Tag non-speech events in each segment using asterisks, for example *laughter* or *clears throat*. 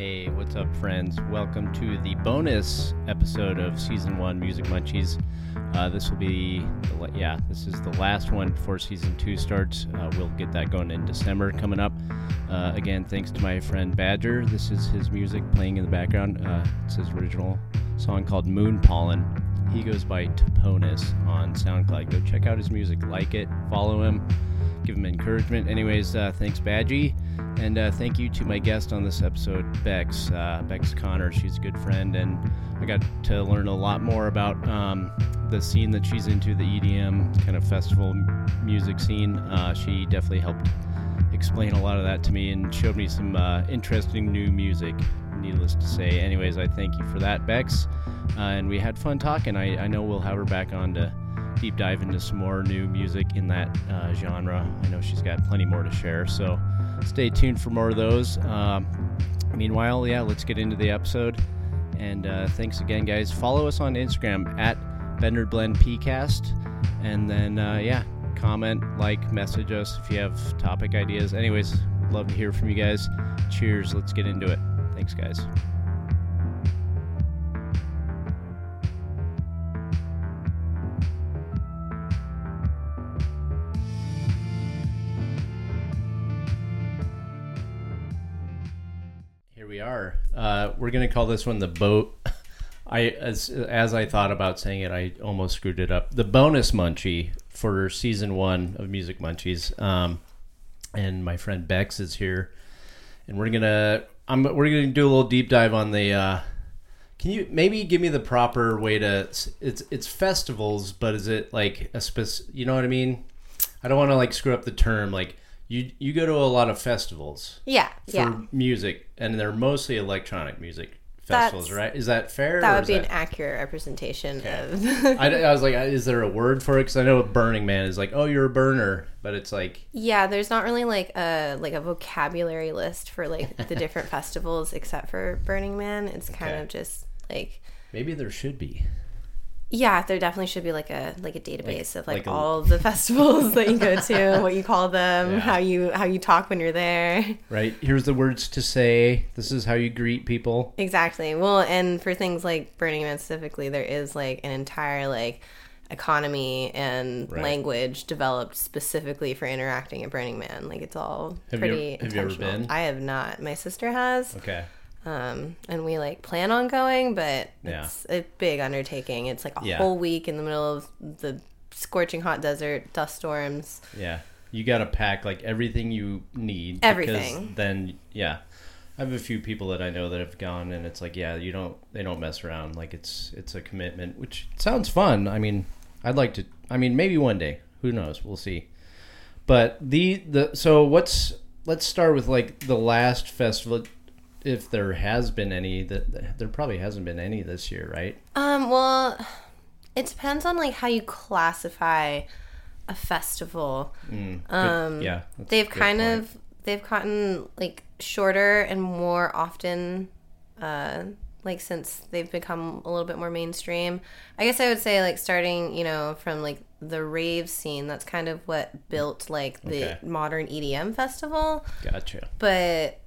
Hey, what's up, friends? Welcome to the bonus episode of season one Music Munchies. Uh, this will be, the, yeah, this is the last one before season two starts. Uh, we'll get that going in December coming up. Uh, again, thanks to my friend Badger. This is his music playing in the background. Uh, it's his original song called Moon Pollen. He goes by Toponis on SoundCloud. Go check out his music, like it, follow him give him encouragement. Anyways, uh, thanks, Badgie. And uh, thank you to my guest on this episode, Bex. Uh, Bex Conner. She's a good friend, and I got to learn a lot more about um, the scene that she's into, the EDM kind of festival music scene. Uh, she definitely helped explain a lot of that to me and showed me some uh, interesting new music, needless to say. Anyways, I thank you for that, Bex. Uh, and we had fun talking. I, I know we'll have her back on to deep dive into some more new music in that uh, genre. I know she's got plenty more to share, so stay tuned for more of those. Um, meanwhile, yeah, let's get into the episode. And uh, thanks again, guys. Follow us on Instagram at Bender Blend and then uh, yeah, comment, like, message us if you have topic ideas. Anyways, love to hear from you guys. Cheers. Let's get into it. Thanks, guys. Are. Uh, we're gonna call this one the boat. *laughs* I as as I thought about saying it, I almost screwed it up. The bonus munchie for season one of Music Munchies. Um, and my friend Bex is here, and we're gonna I'm we're gonna do a little deep dive on the. Uh, can you maybe give me the proper way to? It's it's festivals, but is it like a spec? You know what I mean? I don't want to like screw up the term. Like you you go to a lot of festivals Yeah, for yeah. music, and they're mostly electronic music festivals, That's- right? Is that fair? That would be an accurate representation of. *laughs* I, I was like, is there a word for it? Because I know Burning Man is like, oh, you're a burner, but it's like, yeah, there's not really like a like a vocabulary list for like the different *laughs* festivals except for Burning Man. It's kind Okay. of just like maybe there should be. Yeah, there definitely should be like a like a database of like, like all of the *laughs* festivals that you go to, *laughs* what you call them, Yeah. how you how you talk when you're there. Right? Here's the words to say. This is how you greet people. Exactly. Well, and for things like Burning Man specifically, there is like an entire like economy and Right. language developed specifically for interacting at Burning Man. Like it's all Have pretty ever- have you ever intentional. been? I have not. My sister has. Okay. Um, and we like plan on going, but Yeah. it's a big undertaking. It's like a Yeah. whole week in the middle of the scorching hot desert, dust storms. Yeah. You got to pack like everything you need. Everything. Because then, yeah. I have a few people that I know that have gone, and it's like, yeah, you don't, they don't mess around. Like it's, it's a commitment, which sounds fun. I mean, I'd like to. I mean, maybe one day. Who knows? We'll see. But the the so what's let's start with like the last festival, if there has been any. That there probably hasn't been any this year, right? Um, well, it depends on like how you classify a festival. Good- Um, yeah, they've kind point. of they've gotten like shorter and more often uh like since they've become a little bit more mainstream i guess i would say like starting you know from like the rave scene that's kind of what built like the Okay. modern edm festival gotcha. but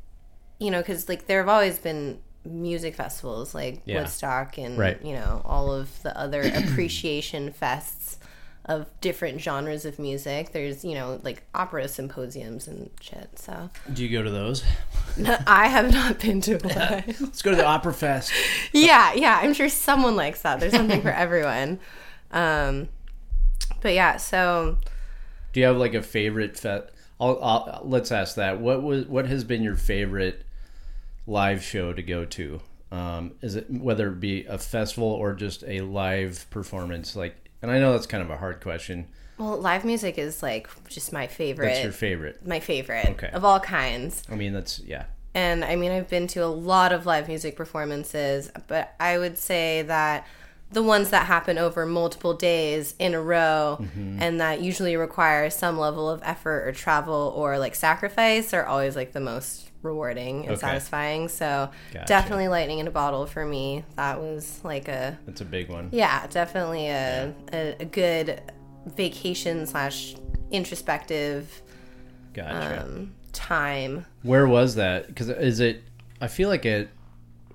you know because like there have always been music festivals like Yeah. woodstock and Right. you know all of the other *clears throat* appreciation fests of different genres of music there's you know like opera symposiums and shit so Do you go to those? i have not been to *laughs* one Let's go to the Opera Fest. yeah yeah i'm sure someone likes that there's something for everyone um but yeah so Do you have like a favorite fet? I'll, I'll let's ask that. What was what has been your favorite live show to go to? Um, is it whether it be a festival or just a live performance? Like, and I know that's kind of a hard question. well live music is like just my favorite What's your favorite? my favorite Okay. of all kinds I mean, that's yeah. And I mean, I've been to a lot of live music performances, but I would say that the ones that happen over multiple days in a row Mm-hmm. and that usually require some level of effort or travel or like sacrifice are always like the most rewarding and Okay. satisfying. So Gotcha. definitely lightning in a bottle for me. That was like a That's a big one. yeah, definitely a, a, a good vacation slash introspective Gotcha. um, time. Where was that? Because is it I feel like it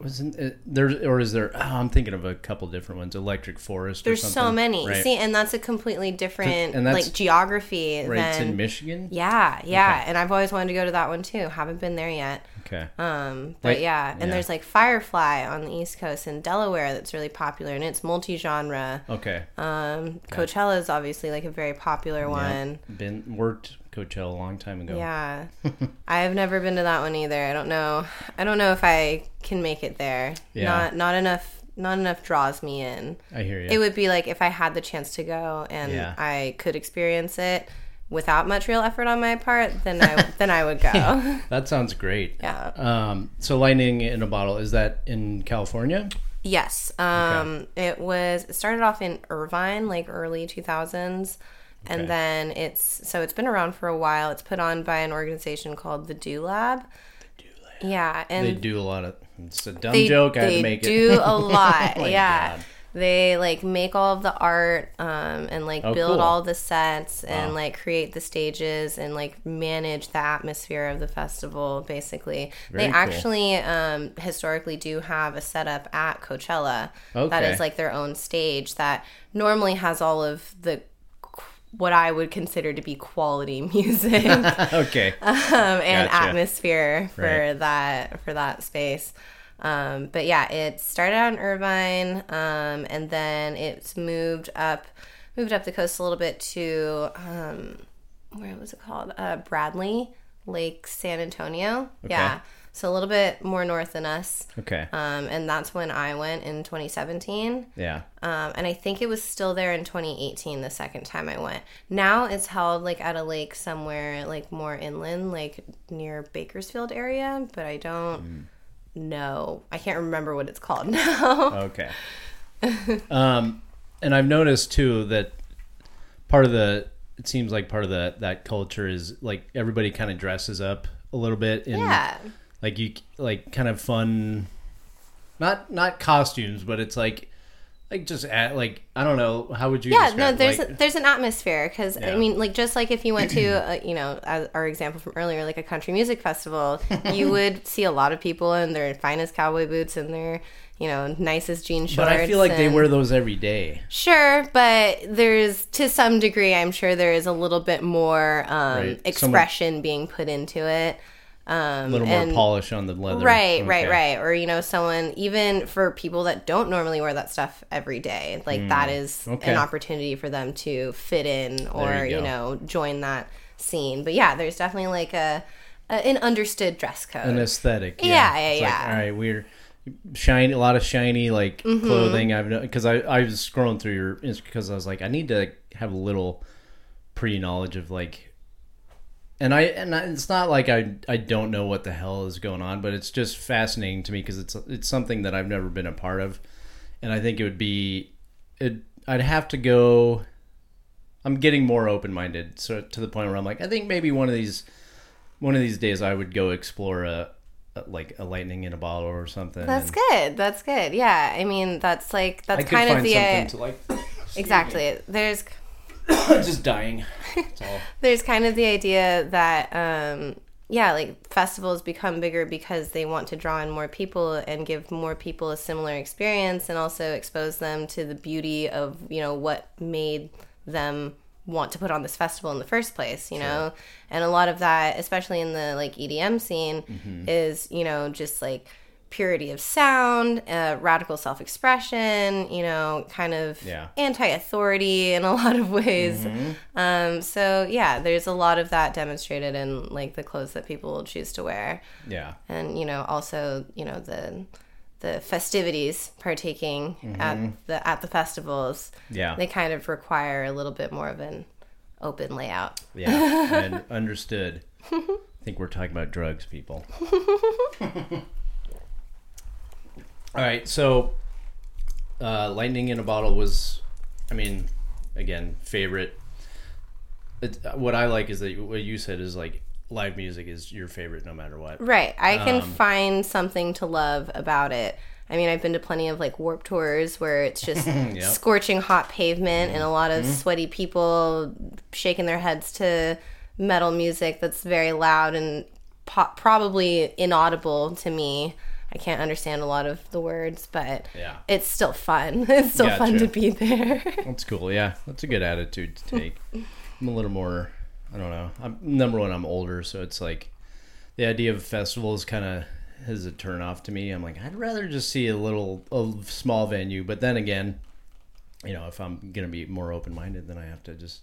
wasn't it, there, or is there? Oh, I'm thinking of a couple different ones. Electric Forest. There's so many. Right. See, and that's a completely different like geography right. It's in Michigan. Yeah, yeah. Okay. And I've always wanted to go to that one too. Haven't been there yet. Okay. Um, but Right, yeah, and yeah. there's like Firefly on the East Coast in Delaware that's really popular, and it's multi-genre. Okay. Um, Coachella is obviously like a very popular one. Been worked Coachella a long time ago. Yeah, *laughs* I have never been to that one either. I don't know. I don't know if I can make it there. Yeah. Not not enough. Not enough draws me in. I hear you. It would be like if I had the chance to go and Yeah. I could experience it without much real effort on my part, then I *laughs* then I would go. that sounds great. yeah. Um, so lightning in a bottle is that in California? Yes. Um, It was it started off in Irvine, like early 2000s. And Okay. then it's so it's been around for a while. It's put on by an organization called the Do Lab. Yeah, and They do a lot of. It's a dumb they, joke. I had they to make do a *laughs* lot. Oh yeah. God. They like make all of the art um, and like Oh, build cool. all the sets and Wow. like create the stages and like manage the atmosphere of the festival basically. Very they cool. actually um, historically do have a setup at Coachella that Okay. is like their own stage that normally has all of the what I would consider to be quality *laughs* music *laughs* okay. um, and Gotcha. atmosphere for Right. that for that space. Um, but yeah, it started out in Irvine, um, and then it's moved up, moved up the coast a little bit to um, where was it called? Uh, Bradley Lake San Antonio. Yeah, so a little bit more north than us. Okay. Um, and that's when I went in 2017. Yeah. Um, and I think it was still there in 2018 the second time I went. Now it's held like at a lake somewhere like more inland, like near Bakersfield area, but I don't know. I can't remember what it's called *laughs* now. Okay. um, and I've noticed too that part of the it seems like part of the that culture is like everybody kind of dresses up a little bit in yeah. Like you like kind of fun not not costumes but it's like like just at, like I don't know how would you Yeah, describe no, there's like, a, there's an atmosphere because I mean, like just like if you went to *clears throat* uh, you know our example from earlier, like a country music festival, you *laughs* would see a lot of people in their finest cowboy boots and their you know nicest jean shorts. but I feel like they wear those every day Sure, but there's to some degree, I'm sure there is a little bit more um, Right. Someone- expression being put into it. Um, a little more and- polish on the leather Right, right, Okay. right. Or you know, someone even for people that don't normally wear that stuff every day, like that is Hmm. Okay. an opportunity for them to fit in or you you, know join that scene. But yeah, there's definitely like a, a an understood dress code. an aesthetic. Yeah, yeah, like, yeah. all right, we're shiny, a lot of shiny like Mm-hmm. clothing. I've because I I was scrolling through your because I was like I need to have a little pre knowledge of like. And I and I, it's not like I I don't know what the hell is going on, but it's just fascinating to me because it's it's something that I've never been a part of, and I think it would be it I'd have to go. I'm getting more open minded, so to the point where I'm like I think maybe one of these one of these days I would go explore a, a like a lightning in a bottle or something. That's good. That's good. Yeah, I mean that's like that's I kind of the something to like. exactly. There's *coughs* just dying. *laughs* There's kind of the idea that um yeah like festivals become bigger because they want to draw in more people and give more people a similar experience and also expose them to the beauty of you know what made them want to put on this festival in the first place you know and a lot of that especially in the like edm scene Mm-hmm. is you know just like purity of sound uh, radical self-expression you know kind of Yeah. anti-authority *laughs* in a lot of ways Mm-hmm. um, so yeah, there's a lot of that demonstrated in like the clothes that people will choose to wear, Yeah. and you know also you know the the festivities partaking at the at the festivals. Mm-hmm. Yeah. They kind of require a little bit more of an open layout. Yeah. and *laughs* understood. *laughs* I think we're talking about drugs, people. All right. So, uh, lightning in a bottle was, I mean, again, favorite. It, what I like is that what you said is like live music is your favorite no matter what. Right. I can Um, find something to love about it. I mean, I've been to plenty of like warp tours where it's just *laughs* scorching hot pavement and a lot Mm-hmm. of sweaty people shaking their heads to metal music that's very loud and po- probably inaudible to me. I can't understand a lot of the words, but Yeah. it's still fun. *laughs* It's still fun to be there. That's cool. Yeah, that's a good attitude to *laughs* take. I'm a little more. I don't know. I'm number one. I'm older, so it's like the idea of festivals kind of is a turn off to me. I'm like, I'd rather just see a little a small venue. But then again, you know, if I'm gonna be more open minded, then I have to just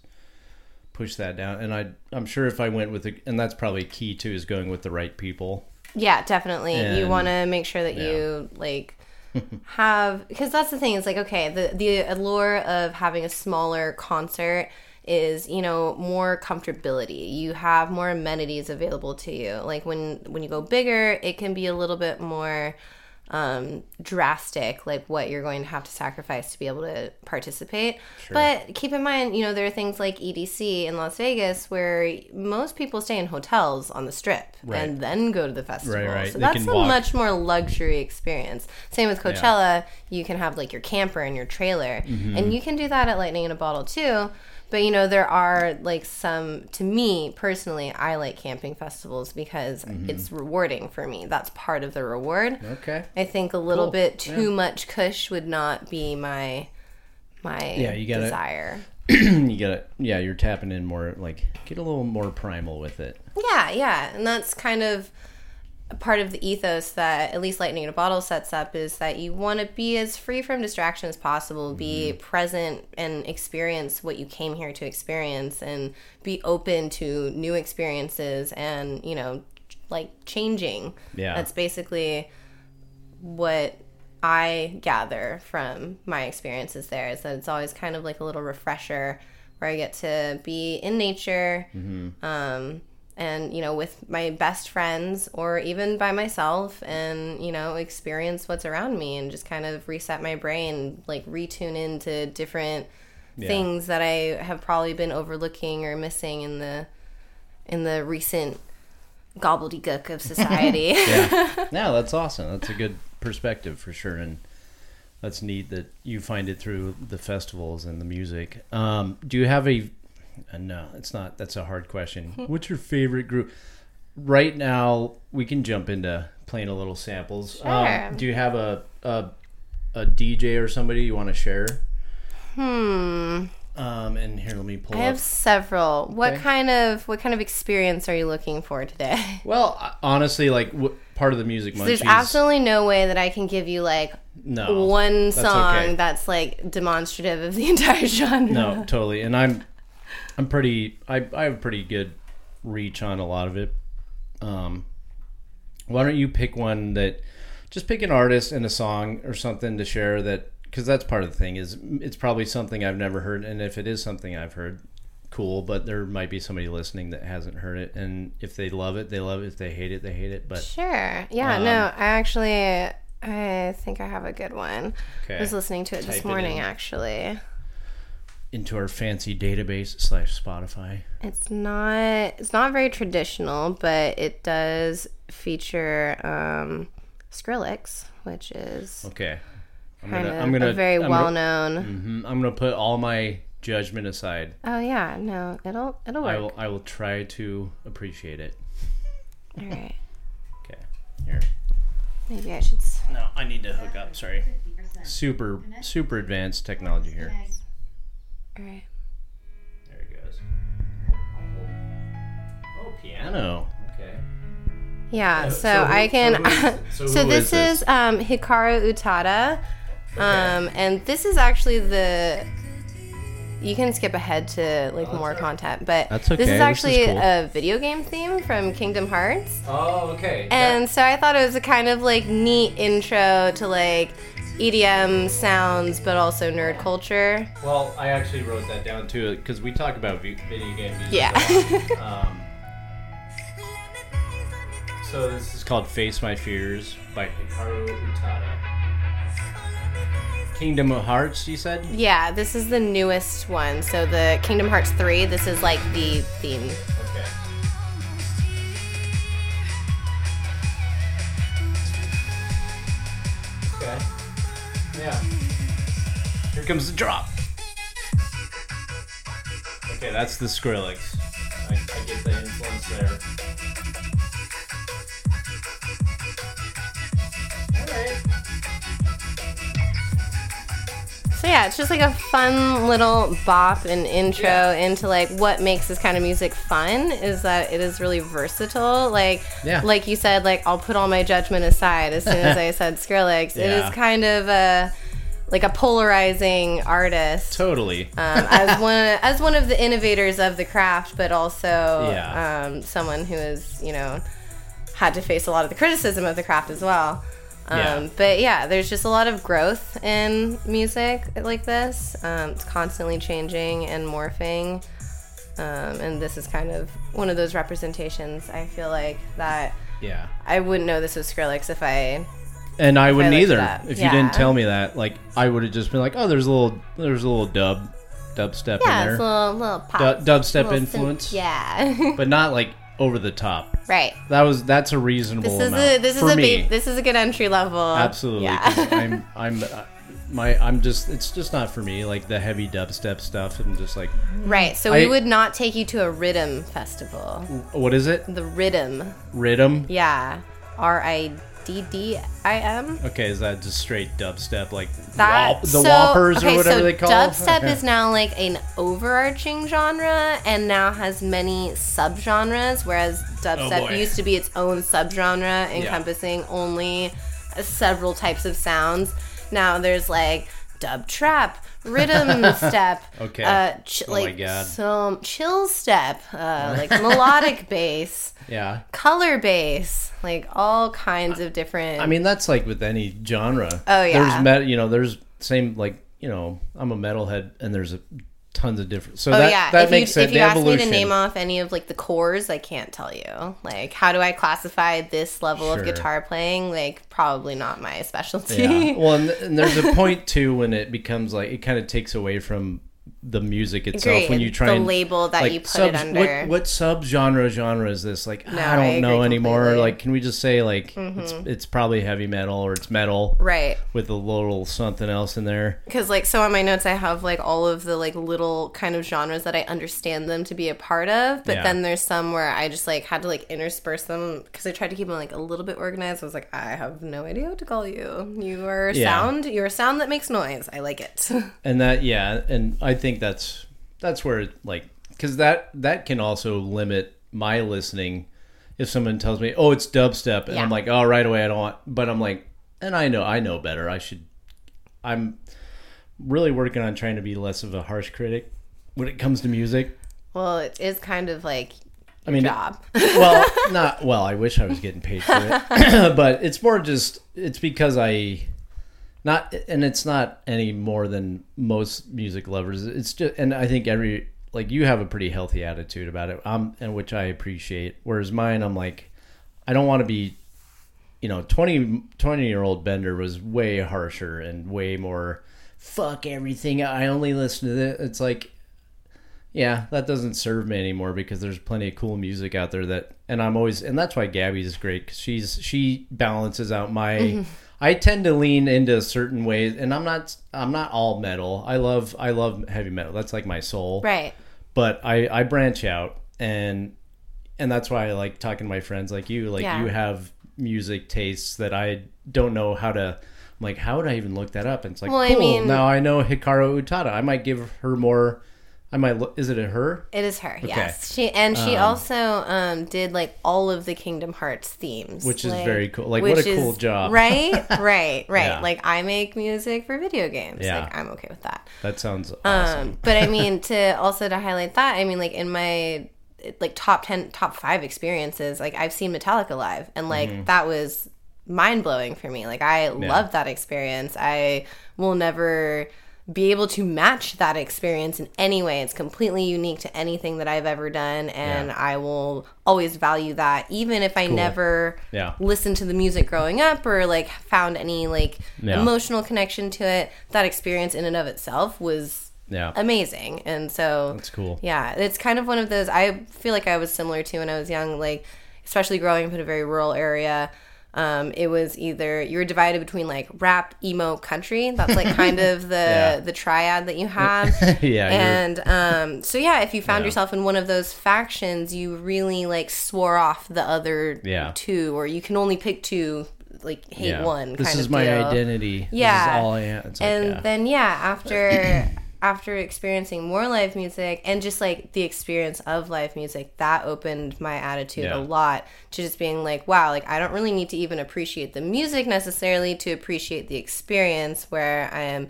push that down. And I, I'm sure if I went with, a, and that's probably key too, is going with the right people. Yeah, definitely. you want to make sure that you like *laughs* have because that's the thing. It's like okay, the the allure of having a smaller concert is you know more comfortability. You have more amenities available to you. Like when when you go bigger, it can be a little bit more um drastic like what you're going to have to sacrifice to be able to participate but keep in mind you know there are things like edc in las vegas where most people stay in hotels on the strip Right. and then go to the festival Right, right. so They that's a walk. much more luxury experience same with coachella you can have like your camper and your trailer Mm-hmm. and you can do that at lightning in a bottle too but you know there are like some to me personally i like camping festivals because Mm-hmm. it's rewarding for me that's part of the reward Okay. I think a little Cool. bit too much Kush would not be my my Yeah, you gotta- desire. *clears throat* you gotta, yeah, you're tapping in more, like get a little more primal with it. Yeah, yeah, and that's kind of part of the ethos that at least Lightning in a Bottle sets up is that you want to be as free from distraction as possible, be Mm-hmm. present and experience what you came here to experience, and be open to new experiences and you know, like changing. Yeah. that's basically what I gather from my experiences there is that it's always kind of like a little refresher where I get to be in nature um, and, you know, with my best friends or even by myself and, you know, experience what's around me and just kind of reset my brain, like retune into different things that I have probably been overlooking or missing in the in the recent gobbledygook of society. *laughs* yeah. *laughs* No that's awesome. That's a good perspective for sure and that's neat that you find it through the festivals and the music. Um, do you have a uh, no it's not that's a hard question *laughs* what's your favorite group right now we can jump into playing a little samples Sure. um, do you have a, a a dj or somebody you want to share Hmm. um, and here let me pull I up have several. What Okay. kind of what kind of experience are you looking for today? *laughs* well honestly like what part of the music There's munchies absolutely no way that I can give you like no one that's song okay. that's like demonstrative of the *laughs* entire genre. No, totally. And I'm I'm pretty I I have a pretty good reach on a lot of it. Um why don't you pick one that just pick an artist and a song or something to share that cuz that's part of the thing is it's probably something I've never heard and if it is something I've heard cool, but there might be somebody listening that hasn't heard it and if they love it, they love it. If they hate it, they hate it. But Sure. Yeah, Um, no, I actually I think I have a good one. okay. I was listening to it Type this morning in. actually. Into our fancy database slash Spotify. It's not it's not very traditional, but it does feature um Skrillex, which is Okay. I'm kind gonna of I'm gonna a very I'm gonna- well known. Mhm. I'm gonna put all my judgment aside. Oh yeah, no, it'll it'll work. I will I will try to appreciate it. All right, Okay. Here. maybe I should. No, I need to hook up. Sorry. Super super advanced technology here. All right. There it goes. Oh, piano. Okay. Yeah, Uh, so, so who- I can. so who is? *laughs* So So, this is this? is um, Hikaru Utada, um, and this is actually the. You can skip ahead to like more content, but That's this okay, is this is actually cool. a video game theme from Kingdom Hearts. Oh, okay. And so I thought it was a kind of like neat intro to like EDM sounds, but also nerd culture. well, I actually wrote that down too because we talk about video game music. Yeah. *laughs* um, so this is called "Face My Fears" by Hikaru Utada. Kingdom of Hearts, you said? yeah, this is the newest one. So the Kingdom Hearts 3, this is like the theme. Yeah. Here comes the drop. Okay, that's the Skrillex. I, I get the influence there. So yeah, it's just like a fun little bop and intro into like what makes this kind of music fun is that it is really versatile. Like Yeah. like you said, like I'll put all my judgment aside as soon as I *laughs* said Skrillex. It Yeah. is kind of a like a polarizing artist. Totally. um, as *laughs* one as one of the innovators of the craft, but also Yeah. um, someone who has you know had to face a lot of the criticism of the craft as well. Um, Yeah. But yeah, there's just a lot of growth in music like this. Um, it's constantly changing and morphing, um, and this is kind of one of those representations. I feel like that yeah. I wouldn't know this was Skrillex if I And I wouldn't liked either. If you didn't tell me that, like I would have just been like, "Oh, there's a little, there's a little dub, dubstep yeah, in it's a little little pop, Du- dubstep little influence. yeah, but not like over the top. right. That was that's a reasonable This is amount a this is a me. this is a good entry level. Absolutely, Yeah. I'm *laughs* I'm uh, my I'm just it's just not for me. Like the heavy dubstep stuff. I'm just like, right. So I- we would not take you to a riddim festival. what is it? The riddim. Riddim. Yeah. R I D D I M. Okay, is that just straight dubstep, like That the so, whoppers okay, or whatever so they call it? dubstep is now like an overarching genre and now has many subgenres, whereas dubstep Oh, used to be its own subgenre encompassing only several types of sounds. Now there's like dub trap, riddim *laughs* step, Okay. uh, ch- Oh my like God. some chill step, uh, like *laughs* melodic bass, yeah. color bass, like all kinds of different. I mean, that's like with any genre. Oh, yeah. There's met, you know, there's same like you know, I'm a metalhead, and there's a tons of different. So Oh that yeah, that if makes you, sense. if you ask me to name off any of like the cores, I can't tell you. Like, how do I classify this level Sure. of guitar playing? Like, probably not my specialty. Yeah. Well, and, and there's a *laughs* point too when it becomes like it kind of takes away from the music itself Agreed. when you try The and label that like, you put it subs- under. What, what sub genre genre is this? Like No, I I don't know anymore. completely. Mm-hmm. Like, can we just say like it's it's probably heavy metal or it's metal right. with a little something else in there? Because like, so on my notes, I have like all of the like little kind of genres that I understand them to be a part of. But Yeah. then there's some where I just like had to like intersperse them because I tried to keep them like a little bit organized. I was like, I have no idea what to call you. You are Yeah. sound. You're a sound that makes noise. I like it. *laughs* And that yeah, and I think that's that's where like because that that can also limit my listening. If someone tells me, "Oh, it's dubstep," and Yeah. I'm like, "Oh, right away, I don't want," but I'm like, and I know I know better. I should. I'm really working on trying to be less of a harsh critic when it comes to music. well, it is kind of like I mean, job. *laughs* well, *laughs* not well. I wish I was getting paid for it, *laughs* but it's more just it's because I not, and it's not any more than most music lovers. It's just, and I think every like you have a pretty healthy attitude about it, um, and which I appreciate. Whereas mine, I'm like, I don't want to be, you know, 20, 20 year old Bender was way harsher and way more. Fuck everything. I only listen to this. It's like yeah, that doesn't serve me anymore because there's plenty of cool music out there that, and I'm always, and that's why Gabby's great because she's she balances out my. I tend to lean into certain ways, and I'm not I'm not all metal. I love I love heavy metal. That's like my soul. right. But I I branch out, and and that's why I like talking to my friends like you. Like Yeah. you have music tastes that I don't know how to. I'm like, how would I even look that up? And it's like, Well, I mean- now I know Hikaru Utada. I might give her more. I might. Look, is it a her? It is her, yes. She and she also um, did like all of the Kingdom Hearts themes, Which is like- very cool. Like, what a cool is- job. right? *laughs* Right, right. Yeah. Like I make music for video games. Yeah. Like I'm okay with that. That sounds awesome. Um, but I mean, *laughs* to also to highlight that, I mean, like in my like top ten, top five experiences, like I've seen Metallica live, and like Mm-hmm. that was mind blowing for me. Like I loved that experience. I will never be able to match that experience in any way. It's completely unique to anything that I've ever done, and Yeah. I will always value that, even if I never Yeah. listened to the music growing up or like found any like Yeah. emotional connection to it. That experience in and of itself was yeah, amazing. And so that's cool. yeah, it's kind of one of those I feel like I was similar to when I was young, like especially growing up in a very rural area. Um, it was either you were divided between like rap, emo, country. That's like kind of the *laughs* Yeah. the triad that you have. *laughs* yeah, and um, so yeah, if you found Yeah. yourself in one of those factions, you really like swore off the other Yeah. two, or you can only pick two like hate yeah. one. This is my deal. identity. Yeah. This is all I am. Like, and yeah. then yeah after *clears throat* after experiencing more live music and just like the experience of live music that opened my attitude Yeah. a lot to just being like wow like i don't really need to even appreciate the music necessarily to appreciate the experience where i am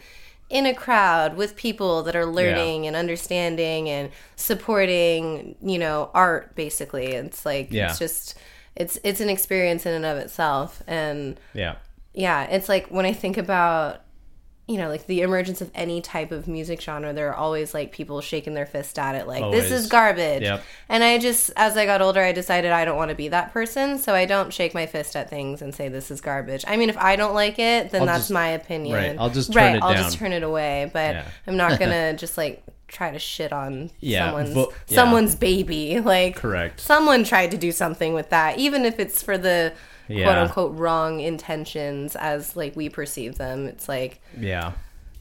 in a crowd with people that are learning and understanding and supporting you know art basically it's like Yeah. it's just it's it's an experience in and of itself and yeah. yeah, it's like when I think about you know, like the emergence of any type of music genre, there are always like people shaking their fist at it, like this is garbage. Yep. And I just, as I got older, I decided I don't want to be that person, so I don't shake my fist at things and say this is garbage. I mean, if I don't like it, then I'll that's just- my opinion. right, I'll just right, turn it I'll down. just turn it away, but Yeah. I'm not *laughs* gonna just like try to shit on Yeah, someone's vo- yeah. someone's baby. Like Correct. someone tried to do something with that, even if it's for the Yeah. quote unquote wrong intentions as like we perceive them. It's like Yeah.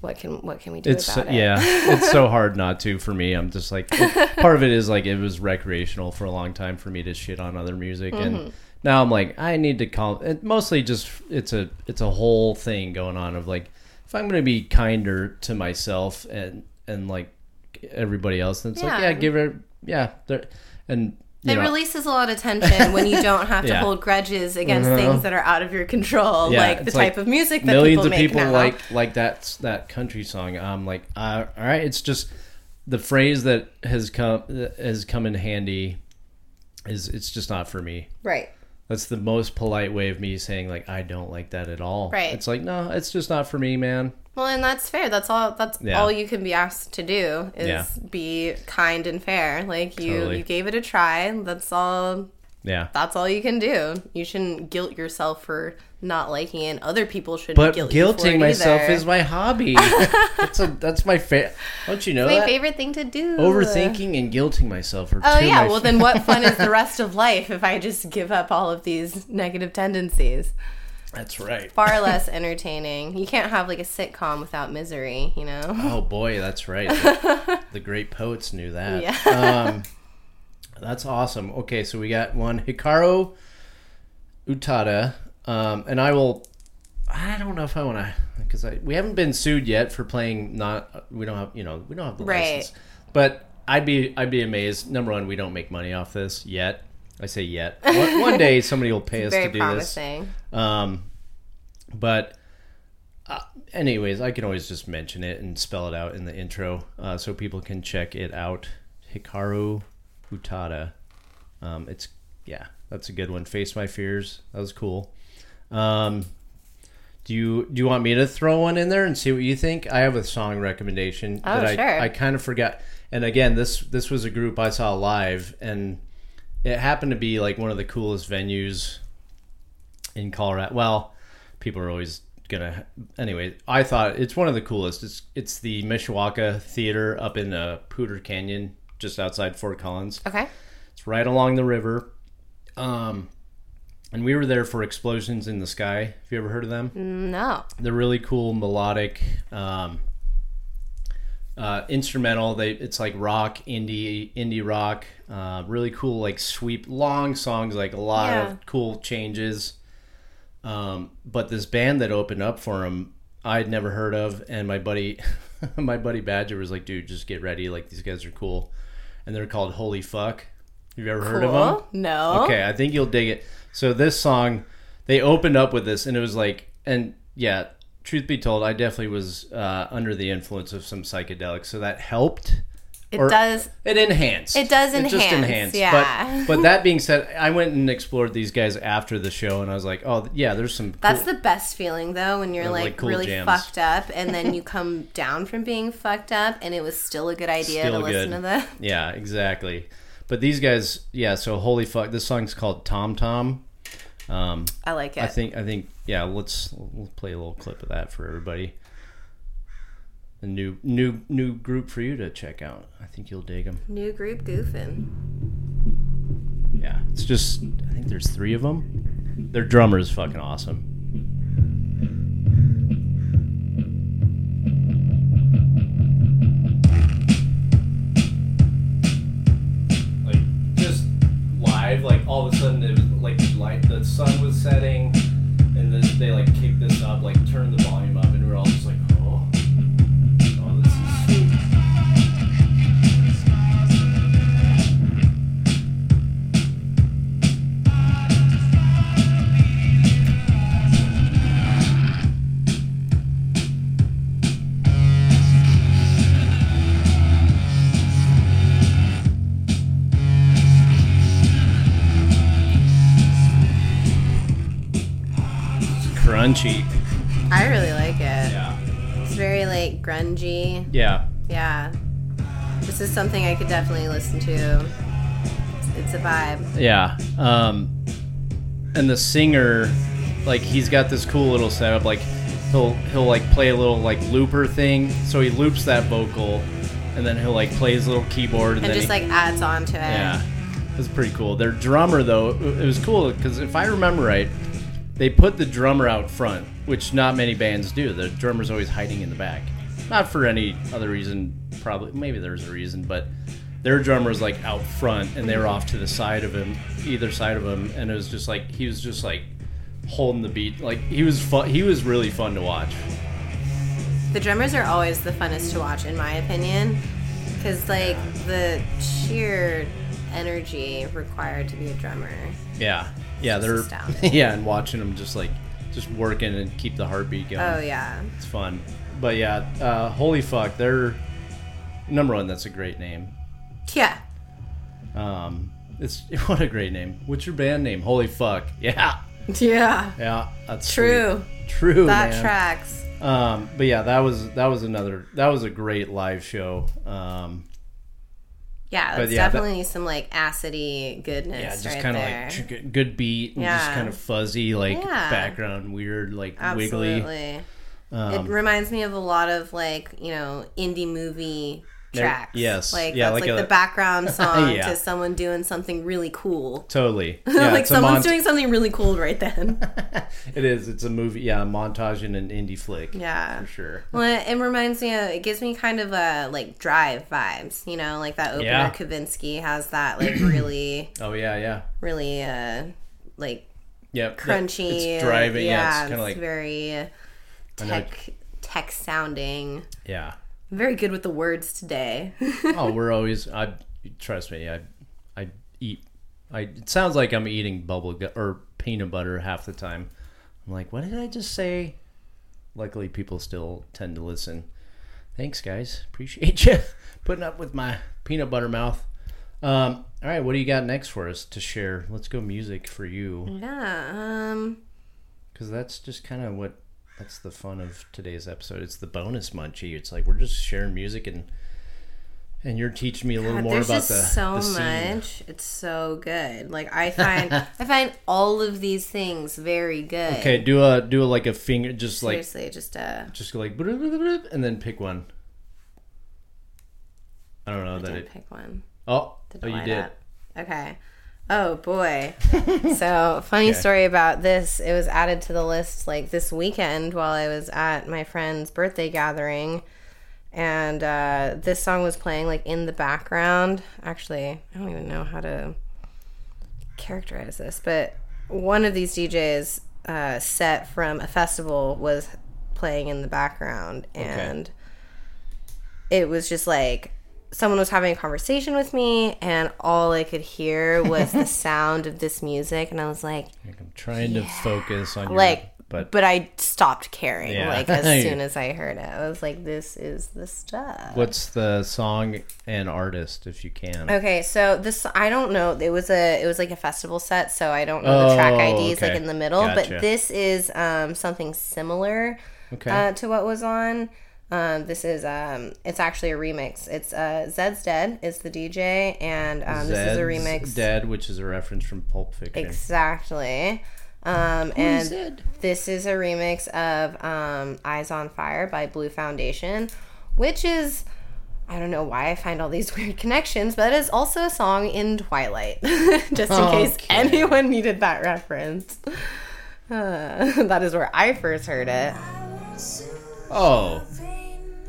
what can what can we do It's about it? yeah, *laughs* it's so hard not to for me. I'm just like part of it is like it was recreational for a long time for me to shit on other music Mm-hmm. and now I'm like I need to call it mostly just it's a it's a whole thing going on of like if I'm going to be kinder to myself and and like everybody else then it's like Yeah. yeah, give it yeah, there- and It know, releases a lot of tension when you don't have to *laughs* Yeah. hold grudges against Mhm. things that are out of your control, Yeah, like the it's like type of music that millions people of make people now. like like that that country song. I'm like, uh, all right, it's just the phrase that has come has come in handy is it's just not for me. right. That's the most polite way of me saying like I don't like that at all. Right. It's like no, it's just not for me, man. Well, and that's fair. That's all. That's Yeah. all you can be asked to do is Yeah. be kind and fair. Like you, Totally. you gave it a try. That's all. Yeah. That's all you can do. You shouldn't guilt yourself for not liking it. Other people shouldn't But guilt guilting myself either. is my hobby. *laughs* that's a that's my fa- Don't you know my favorite thing to do. Overthinking and guilting myself are Oh yeah, well fa- then what fun is the *laughs* rest of life if I just give up all of these negative tendencies? That's right. Far less entertaining. You can't have like a sitcom without misery, you know? Oh boy, that's right. The, *laughs* the great poets knew that. Yeah. Um, that's awesome. Okay, so we got one Hikaru Utada, um, and I will. I don't know if I want to because we haven't been sued yet for playing not. We don't have you know we don't have the Right. license, but I'd be I'd be amazed. Number one, we don't make money off this yet. I say yet. *laughs* One, one day somebody will pay us to do promising. this. Um, but uh, anyways, I can always just mention it and spell it out in the intro uh, so people can check it out. Hikaru Utada. Um, it's yeah, that's a good one. Face my fears. That was cool. Um, do you do you want me to throw one in there and see what you think? I have a song recommendation Oh, that I sure. I kind of forgot. And again, this this was a group I saw live, and it happened to be like one of the coolest venues in Colorado. Well, people are always gonna. Anyway, I thought it's one of the coolest. It's it's the Mishawaka Theater up in uh, Poudre Canyon, just outside Fort Collins. Okay. It's right along the river. Um, and we were there for Explosions in the Sky. Have you ever heard of them? No. They're really cool, melodic, um, uh, instrumental. They it's like rock, indie, indie rock. Uh, really cool, like sweep, long songs, like a lot Yeah. of cool changes. Um, but this band that opened up for them, I'd never heard of, and my buddy, *laughs* my buddy Badger was like, "Dude, just get ready. Like these guys are cool." And they're called Holy Fuck. Have you ever heard of them? No. Okay, I think you'll dig it. So this song, they opened up with this, and it was like, and yeah, truth be told, I definitely was uh, under the influence of some psychedelics, so that helped. It Or- does. It enhanced. It does just enhance, enhanced. yeah. But, but that being said, I went and explored these guys after the show, and I was like, oh yeah, there's some. That's cool- the best feeling though when you're like, like, cool really jams. fucked up and then you *laughs* come down from being fucked up and it was still a good idea Still to listen to the Yeah, exactly. But these guys, yeah. So holy fuck, this song's called Tom Tom. Um, I like it. I think I think yeah. Let's we'll play a little clip of that for everybody. A new new new group for you to check out. I think you'll dig them. New group goofing. Yeah, it's just I think there's three of them. Their drummer is fucking awesome. Like just live, like all of a sudden it was sun was setting, and then they like kicked this up, like turned the volume up. Crunchy. I really like it. Yeah. It's very like grungy. Yeah. Yeah. This is something I could definitely listen to. It's, it's a vibe. Yeah. Um, and the singer, like, he's got this cool little setup. Like, he'll he'll like play a little like looper thing. So he loops that vocal, and then he'll like play his little keyboard, and, And just he, like adds on to it. yeah, it was pretty cool. Their drummer though, it was cool because if I remember right, they put the drummer out front, which not many bands do. The drummer's always hiding in the back. Not for any other reason, probably. Maybe there's a reason, but their drummer was like out front, and they were off to the side of him, either side of him, and it was just like he was just like holding the beat. Like he was fun. He was really fun to watch. The drummers are always the funnest to watch, in my opinion, because like the sheer energy required to be a drummer. Yeah, yeah, they're astounding. *laughs* yeah, and watching them just like just working and keep the heartbeat going. Oh yeah, It's fun. But yeah, uh, holy fuck, they're number one. That's a great name. yeah. Um, it's *laughs* what a great name. What's your band name? Holy fuck, *laughs* yeah, Yeah. yeah, that's True. sweet. true. That man. tracks. Um, but yeah, that was that was another that was a great live show. Um, Yeah, it's yeah, that- definitely some like acidy goodness yeah, just right kind of like good beat and just kind of fuzzy, like Yeah. background, weird, like wiggly. Um, it reminds me of a lot of like you know indie movie tracks. yes. like Yeah, that's like like, a- the background *laughs* song Yeah. to someone doing something really cool. Totally. *laughs* Yeah, like someone's mont- doing something really cool right then. *laughs* It is. It's a movie. Yeah, a montage in an indie flick. yeah. for sure. Well, it, it reminds me of, it gives me kind of a like drive vibes, you know, like that opener Yeah. Kavinsky has that *clears throat* like really, Oh yeah, yeah, really, uh, like yep. crunchy. It's driving. Yeah, it's kind of like very tech, tech sounding. yeah. Very good with the words today. *laughs* Oh, we're always. I trust me. I I eat. I. It sounds like I'm eating bubble gum or peanut butter half the time. I'm like, what did I just say? Luckily, people still tend to listen. Thanks, guys. Appreciate *laughs* you putting up with my peanut butter mouth. Um, all right, what do you got next for us to share? Let's go music for you. yeah. Um. because that's just kind of what that's the fun of today's episode it's the bonus munchie it's like we're just sharing music and and you're teaching me a little God, more about the so the scene. much. It's so good. Like I *laughs* find, I find all of these things very good. okay do a do a like a finger just like Seriously, just uh, just go like and then pick one i don't know I that didn't it pick one. oh oh you did up? Okay. Oh boy. *laughs* so funny Okay. story about this. It was added to the list like this weekend while I was at my friend's birthday gathering, and uh, this song was playing like in the background. Actually, I don't even know how to characterize this, but one of these DJs uh, set from a festival was playing in the background, and it was just like someone was having a conversation with me and all i could hear was the *laughs* sound of this music and i was like i'm trying to focus on your like but but i stopped caring Yeah. like as *laughs* soon as i heard it. I was like this is the stuff. What's the song and artist if you can? Okay so this i don't know. It was a it was like a festival set so i don't know the track Oh, ids like in the middle Gotcha. but this is um something similar okay. uh, to what was on. Um, this is um, it's actually a remix. It's uh, Zeds Dead is the DJ, and um, this is a remix. dead which is a reference from pulp fiction Exactly. Um, and Zed? this is a remix of um, Eyes on Fire by Blue Foundation, which is I don't know why I find all these *laughs* weird connections, but it is also a song in Twilight, *laughs* just in case anyone needed that reference. Uh, *laughs* that is where I first heard it. Oh.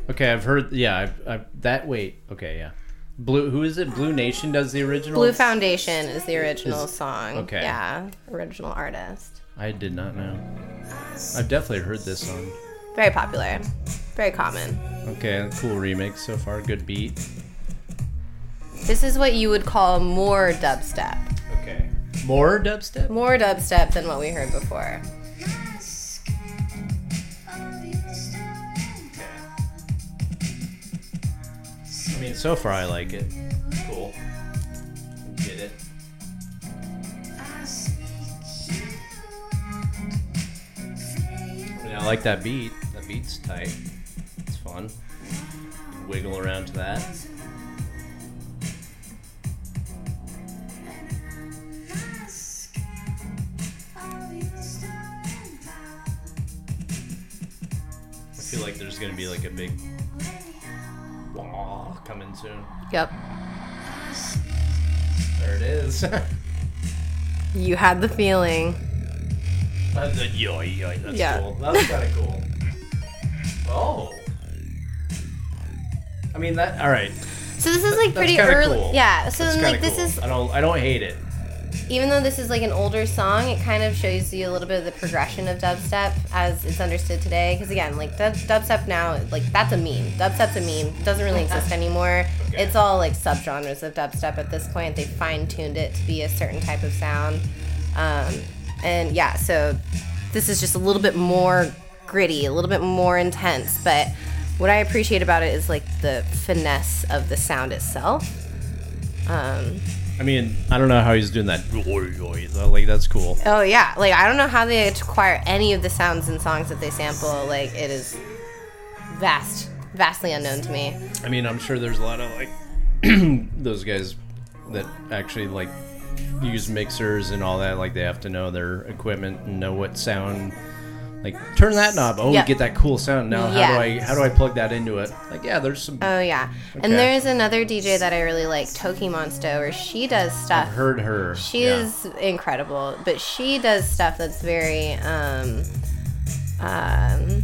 Okay, I've heard. Yeah, I've, I've that. Wait. Okay, yeah. Blue. Who is it? Blue Nation does the original. Blue Foundation is the original song. okay. Yeah, original artist. I did not know. I've definitely heard this song. Very popular. Very common. Okay, cool remix so far. Good beat. This is what you would call more dubstep. Okay. More dubstep? More dubstep than what we heard before. I mean, so far I like it. Cool. Get it. I mean, I like that beat. That beat's tight. It's fun. Wiggle around to that. I feel like there's gonna be like a big wah coming soon. Yep. There it is. *laughs* You had the feeling. That's a yoy yoy. That's Yeah. cool. That's kind of cool. Oh. I mean that. All right. So this is like pretty early. cool. Yeah. So then, like kinda this is I don't. I don't hate it. Even though this is like an older song, it kind of shows you a little bit of the progression of dubstep as it's understood today. Because again, like dub, dubstep now, like that's a meme. Dubstep's a meme. It doesn't really exist anymore. Okay. It's all like subgenres of dubstep at this point. They fine tuned it to be a certain type of sound. Um, and yeah, so this is just a little bit more gritty, a little bit more intense. But what I appreciate about it is like the finesse of the sound itself. Um, I mean, I don't know how he's doing that. Yoy, yoy. So, Like that's cool. Oh yeah, like I don't know how they acquire any of the sounds and songs that they sample. Like it is vast, vastly unknown to me. I mean, I'm sure there's a lot of like *clears throat* those guys that actually like use mixers and all that. Like they have to know their equipment and know what sound. Like turn that knob. Oh, we get that cool sound. Now how do I how do I plug that into it? Like yeah, there's some. Oh yeah, Okay. and there's another DJ that I really like, TOKiMONSTA, where she does stuff. heard her. She yeah. is incredible, but she does stuff that's very um um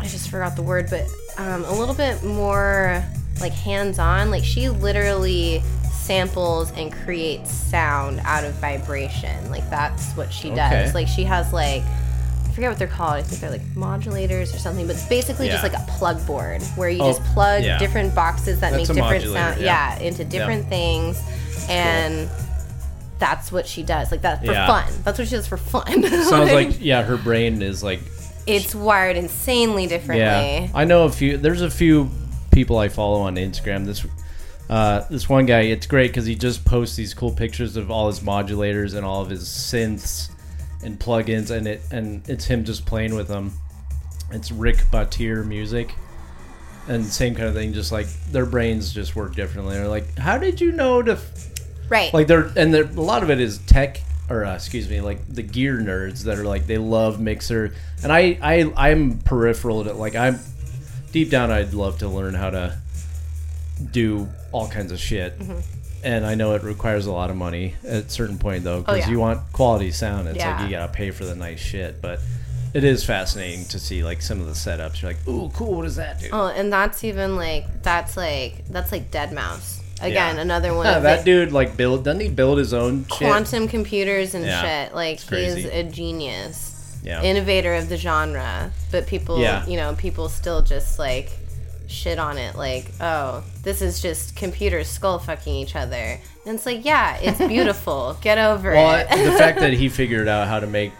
I just forgot the word, but um, a little bit more like hands-on. Like she literally samples and creates sound out of vibration. Like that's what she Okay. does. Like she has like I forget what they're called. I think they're like modulators or something, but it's basically just like a plug board where you Oh, just plug yeah. different boxes that That's make different sound. yeah. Yeah, into different things, and that's what she does. Like that for Yeah. fun. That's what she does for fun. *laughs* Sounds like yeah, her brain is like it's wired insanely differently. Yeah, I know a few. There's a few people I follow on Instagram. This uh, this one guy, it's great because he just posts these cool pictures of all his modulators and all of his synths and plugins, and it and it's him just playing with them. It's Rick Batir music, and same kind of thing. Just like their brains just work differently. They're like, how did you know to f-" Right. like they're and they're, a lot of it is tech or uh, excuse me like the gear nerds that are like they love mixer and i i i'm peripheral to like i'm deep down i'd love to learn how to do all kinds of shit Mm-hmm. and i know it requires a lot of money at a certain point though because Oh, yeah. you want quality sound it's Yeah. like you gotta pay for the nice shit but it is fascinating to see like some of the setups you're like ooh cool what does that do oh, and that's even like that's like that's like deadmau5. Again, Yeah. another one *laughs* Yeah, that dude like build doesn't he build his own shit? quantum computers and Yeah, shit. Like he's a genius. Yeah. Innovator of the genre. But people Yeah. you know, people still just like shit on it like, oh, this is just computers skull fucking each other. And it's like, yeah, it's *laughs* beautiful. Get over Well, it. the fact that he *laughs* figured out how to make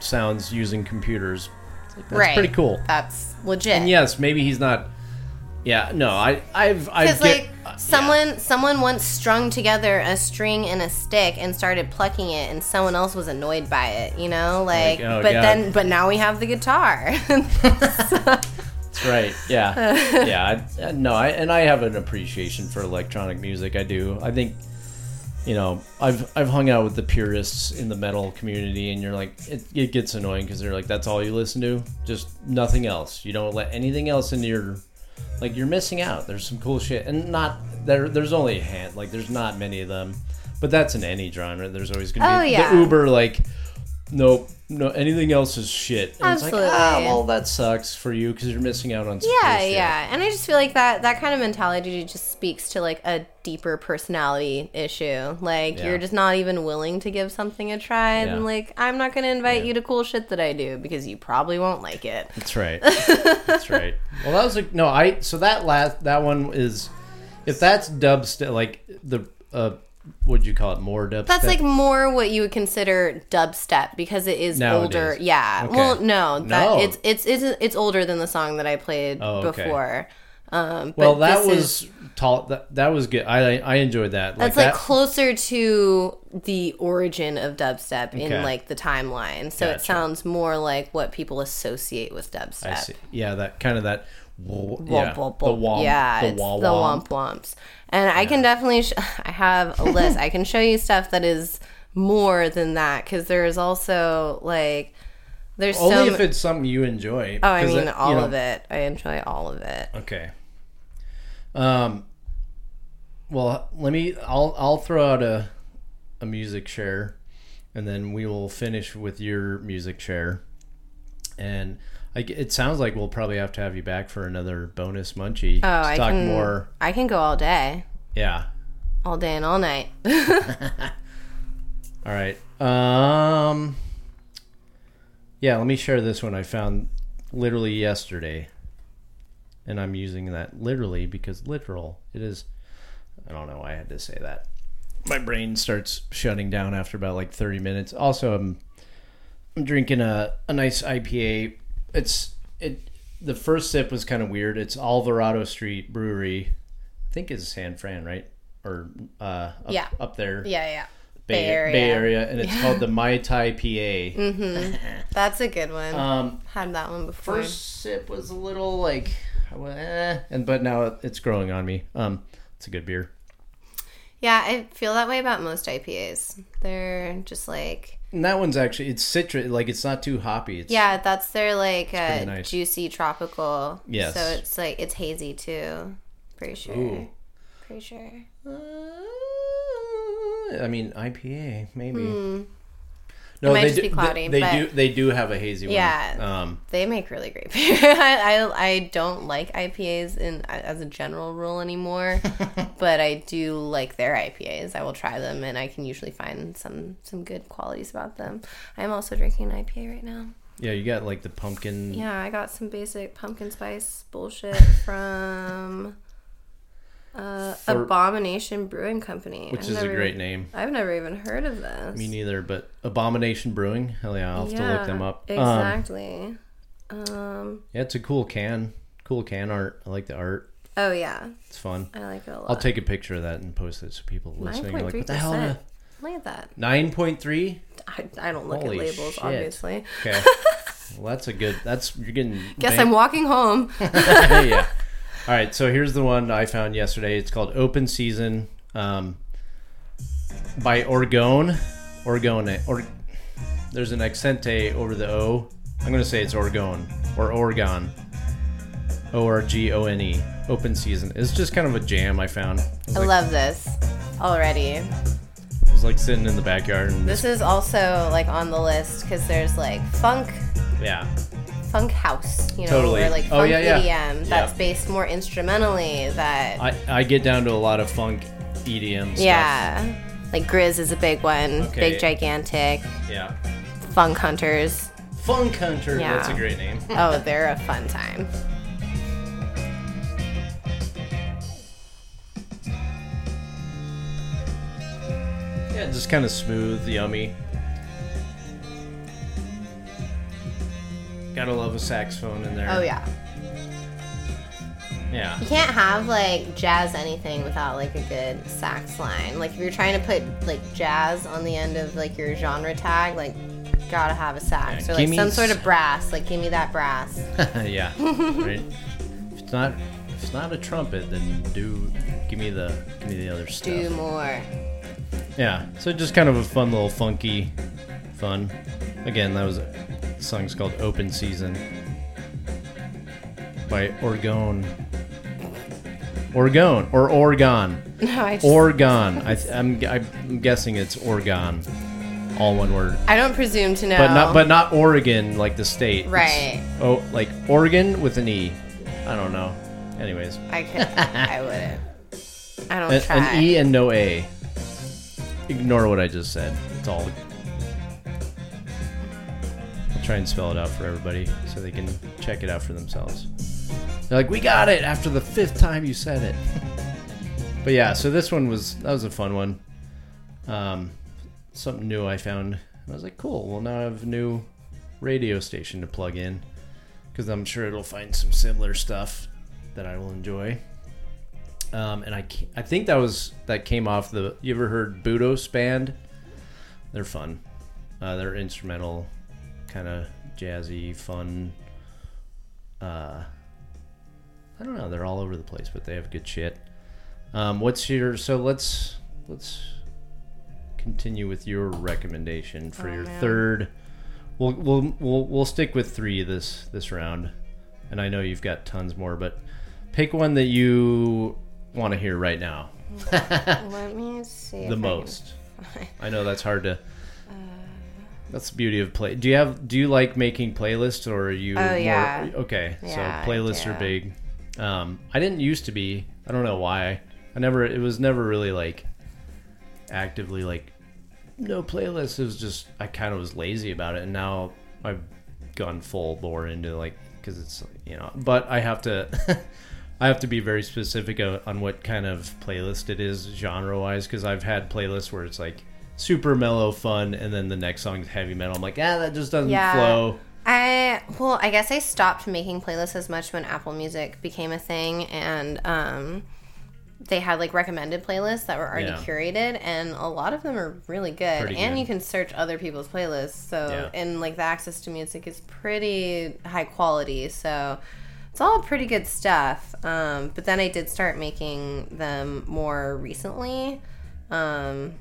sounds using computers, like, that's right. pretty cool. That's legit. And yes, maybe he's not. Yeah, no, I, I've, I've get- like someone someone once strung together a string and a stick and started plucking it, and someone else was annoyed by it. You know, like, Like, oh, but God. then but now we have the guitar. *laughs* That's right. Yeah, yeah. I, uh, no, I and I have an appreciation for electronic music. I do. I think, you know, I've I've hung out with the purists in the metal community, and you're like, it, it gets annoying because they're like, that's all you listen to, just nothing else. You don't let anything else into your, like, you're missing out. There's some cool shit, and not there. There's only a hand. Like, there's not many of them, but that's in any genre. There's always gonna be Oh, yeah. the uber like. Nope, no, anything else is shit. And It's like, ah, Absolutely. well, that sucks for you because you're missing out on some Yeah, cool yeah. And I just feel like that that kind of mentality just speaks to like a deeper personality issue. Like Yeah. you're just not even willing to give something a try Yeah. and like I'm not going to invite Yeah. you to cool shit that I do because you probably won't like it. That's right. *laughs* That's right. Well, that was like no. I so that last that one is if that's dubstep like the uh what'd you call it more dubstep. That's like more what you would consider dubstep because it is Nowadays. older. Yeah. Okay. Well, no, that No. it's it's it's it's older than the song that I played Oh, okay. before. Um, well but that was is- tall. That, that was good. I I enjoyed that. Like That's like that. closer to the origin of dubstep in like the timeline. So it sounds more like what people associate with dubstep. I see. Yeah, that kind of that. Womp, Yeah, womp, the womp. womp. yeah, the it's wah the womp. womp womps. And I can definitely, sh- *laughs* I have a list. I can show you stuff that is more than that because there is also like, there's Only so. if it's something you enjoy. oh, I mean, that- all know- of it. I enjoy all of it. Okay. Um. Well, let me. I'll I'll throw out a a music share, and then we will finish with your music share. And I, it sounds like we'll probably have to have you back for another bonus munchie Oh, to I can. more. I can go all day, Yeah. all day and all night. *laughs* *laughs* All right. Um. Yeah, let me share this one I found literally yesterday, and I'm using that literally because literal it is. I don't know why I had to say that. My brain starts shutting down after about like 30 minutes. Also, I'm I'm drinking a a nice IPA. It's it. The first sip was kind of weird. It's Alvarado Street Brewery. I think it's San Fran, right? Or uh, up, Yeah. up there. yeah, yeah. Bay, Bay Area. Bay Area, and it's called the *laughs* Mai Tai PA. *laughs* That's a good one. Um, Had that one before. first sip was a little like, went, eh, and but now it's growing on me. Um, it's a good beer. Yeah, I feel that way about most IPAs. They're just like And that one's actually it's citrus, like it's not too hoppy. It's, yeah, that's their like uh, nice. juicy tropical. Yes. So it's like it's hazy too. Pretty sure. Ooh. Pretty sure. Uh, I mean IPA maybe. Hmm. No, It might just do. be cloudy, they, they but- do. They do have a hazy one. Yeah. Um, They make really great beer. *laughs* I, I I don't like IPAs in as a general rule anymore, *laughs* but I do like their IPAs. I will try them, and I can usually find some some good qualities about them. I'm also drinking an IPA right now. yeah, you got like the pumpkin. Yeah, I got some basic pumpkin spice bullshit *laughs* from uh, For- Abomination Brewing Company, which I've is a never- great name. I've never even heard of this. Me neither, but Abomination Brewing. Hell yeah, I'll have to look them up. Um, Exactly. Um, yeah, it's a cool can. Cool can art. I like the art. Oh yeah, It's fun. I like it a lot. I'll take a picture of that and post it so people listening are like, what the hell? 9.3%. Look at that. Nine point three. I, I don't look Holy at labels, shit. obviously. Okay. *laughs* well, that's a good. That's you're getting. Guess bang- I'm walking home. *laughs* yeah. All right. So here's the one I found yesterday. It's called Open Season, um, by Orgone. Orgone. Or there's an accente over the O. I'm gonna say it's Orgone or Oregon. O R G O N E. Open Season. It's just kind of a jam I found. Was I like, love this already. it was like sitting in the backyard and This is also like on the list because there's like funk, yeah. Funk house, you know, Totally. or like Oh, funk yeah, yeah. EDM that's Yeah. based more instrumentally. That I, I get down to a lot of funk EDM stuff. yeah, like GRiZ is a big one, Okay. big gigantic. Yeah. Funk Hunters, Funk Hunter. Yeah. That's a great name. *laughs* oh, they're a fun time. Yeah, just kind of smooth, yummy. Gotta love a saxophone in there. Oh yeah. Yeah. You can't have like jazz anything without like a good sax line. Like if you're trying to put like jazz on the end of like your genre tag, like gotta have a sax Yeah, or like some sort of brass. Like give me that brass. *laughs* yeah. right. If it's not if it's not a trumpet, then do give me the give me the other stuff. Do more. Yeah. So just kind of a fun little funky fun. Again, that was the song's called Open Season by Orgone. Orgone or Oregon. *laughs* No, I just Oregon. I, th- I'm, I'm guessing it's Oregon. all one word. I don't presume to know. But not but not Oregon like the state. It's- Right. oh, like Oregon with an E. I don't know. Anyways, I could. I *laughs* wouldn't. I don't an, try. an E and no A. Ignore what I just said. It's all. Try and spell it out for everybody so they can check it out for themselves. They're like, "We got it!" After the fifth time you said it. *laughs* but yeah, so this one was that was a fun one. Um, something new I found. I was like, "Cool." Well, now I have a new radio station to plug in because I'm sure it'll find some similar stuff that I will enjoy. Um, and I, I think that was that came off the. You ever heard Budos band? They're fun. Uh, they're instrumental, kind of jazzy, fun. Uh, I don't know. They're all over the place, but they have good shit. Um, what's your? So let's let's continue with your recommendation for Oh, your man. third. We'll, we'll we'll we'll stick with three this this round, and I know you've got tons more, but pick one that you want to hear right now *laughs* Let me see. the if I most. I know that's hard to. That's the beauty of play. Do you have? Do you like making playlists, or are you? Oh, more, yeah. Okay, Yeah, so playlists are big. Um, I didn't used to be. I don't know why. I never. It was never really like actively like no playlist. It was just I kind of was lazy about it, and now I've gone full bore into like because it's you know. But I have to. *laughs* I have to be very specific on what kind of playlist it is genre wise because I've had playlists where it's like super mellow fun and then the next song is heavy metal. I'm like, ah, that just doesn't Yeah. flow. I well, I guess I stopped making playlists as much when Apple Music became a thing, and um, they had like recommended playlists that were already Yeah. curated, and a lot of them are really good. Pretty and good. you can search other people's playlists, so Yeah. and like the access to music is pretty high quality. So it's all pretty good stuff. Um, but then I did start making them more recently. Um,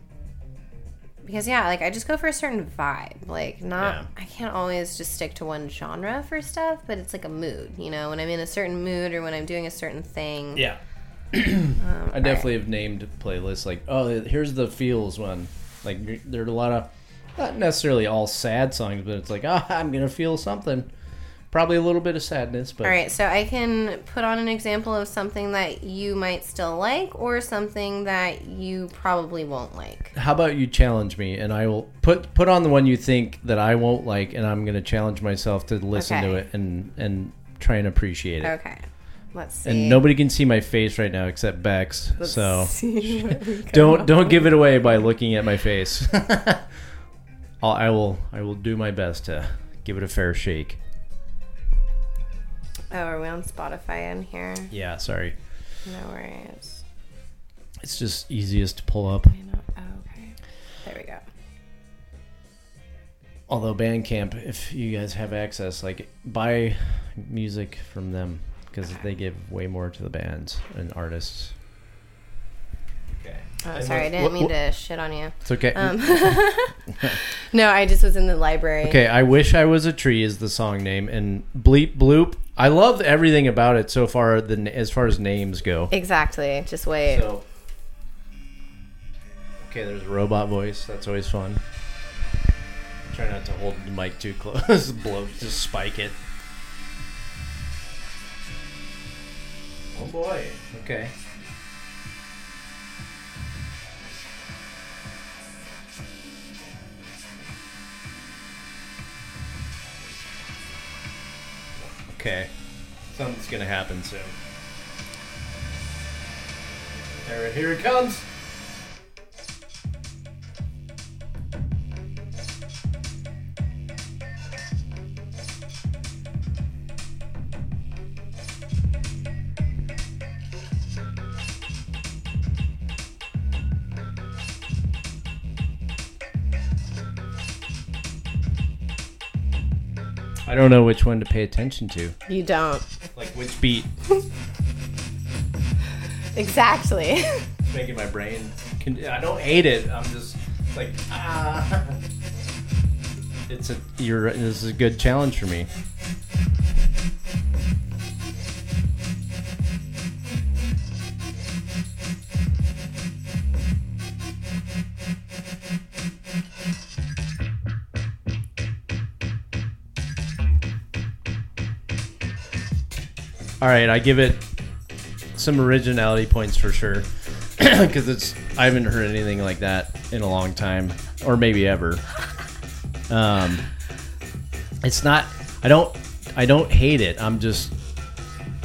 because yeah, like I just go for a certain vibe. Like not Yeah. I can't always just stick to one genre for stuff, but it's like a mood, you know, when I'm in a certain mood or when I'm doing a certain thing. Yeah. *clears throat* I definitely have named playlists like, oh, here's the feels one. Like there are a lot of not necessarily all sad songs, but it's like, ah, I'm gonna feel something. Probably a little bit of sadness, but All right, so I can put on an example of something that you might still like or something that you probably won't like. how about you challenge me and I will put put on the one you think that I won't like, and I'm gonna challenge myself to listen to it and and try and appreciate it. Okay. Let's see. And nobody can see my face right now except Bex, Let's so see *laughs* what we come *laughs* don't don't give it away by looking at my face. *laughs* I'll, I will I will do my best to give it a fair shake. Oh, are we on Spotify in here? Yeah, sorry. No worries. It's just easiest to pull up. Oh, okay. There we go. Although Bandcamp, if you guys have access, like buy music from them because they give way more to the bands and artists. Okay. Oh, And sorry, I didn't what- mean what- to shit on you. It's okay. Um, *laughs* *laughs* no, I just was in the library. Okay, I wish I was a tree is the song name, and bleep bloop. I love everything about it so far. The as far as names go. Exactly. Just wait. So, okay, there's a robot voice. That's always fun. Try not to hold the mic too close. *laughs* Blow, just spike it. Oh boy. Okay. Okay. Something's gonna happen soon. There, here it comes. I don't know which one to pay attention to. You don't. Like which beat. Exactly. It's making my brain. Con- I don't hate it. I'm just like ah. It's a you're. This is a good challenge for me. All right, I give it some originality points for sure *clears throat* because it's I haven't heard anything like that in a long time or maybe ever. Um, it's not. I don't. I don't hate it. I'm just.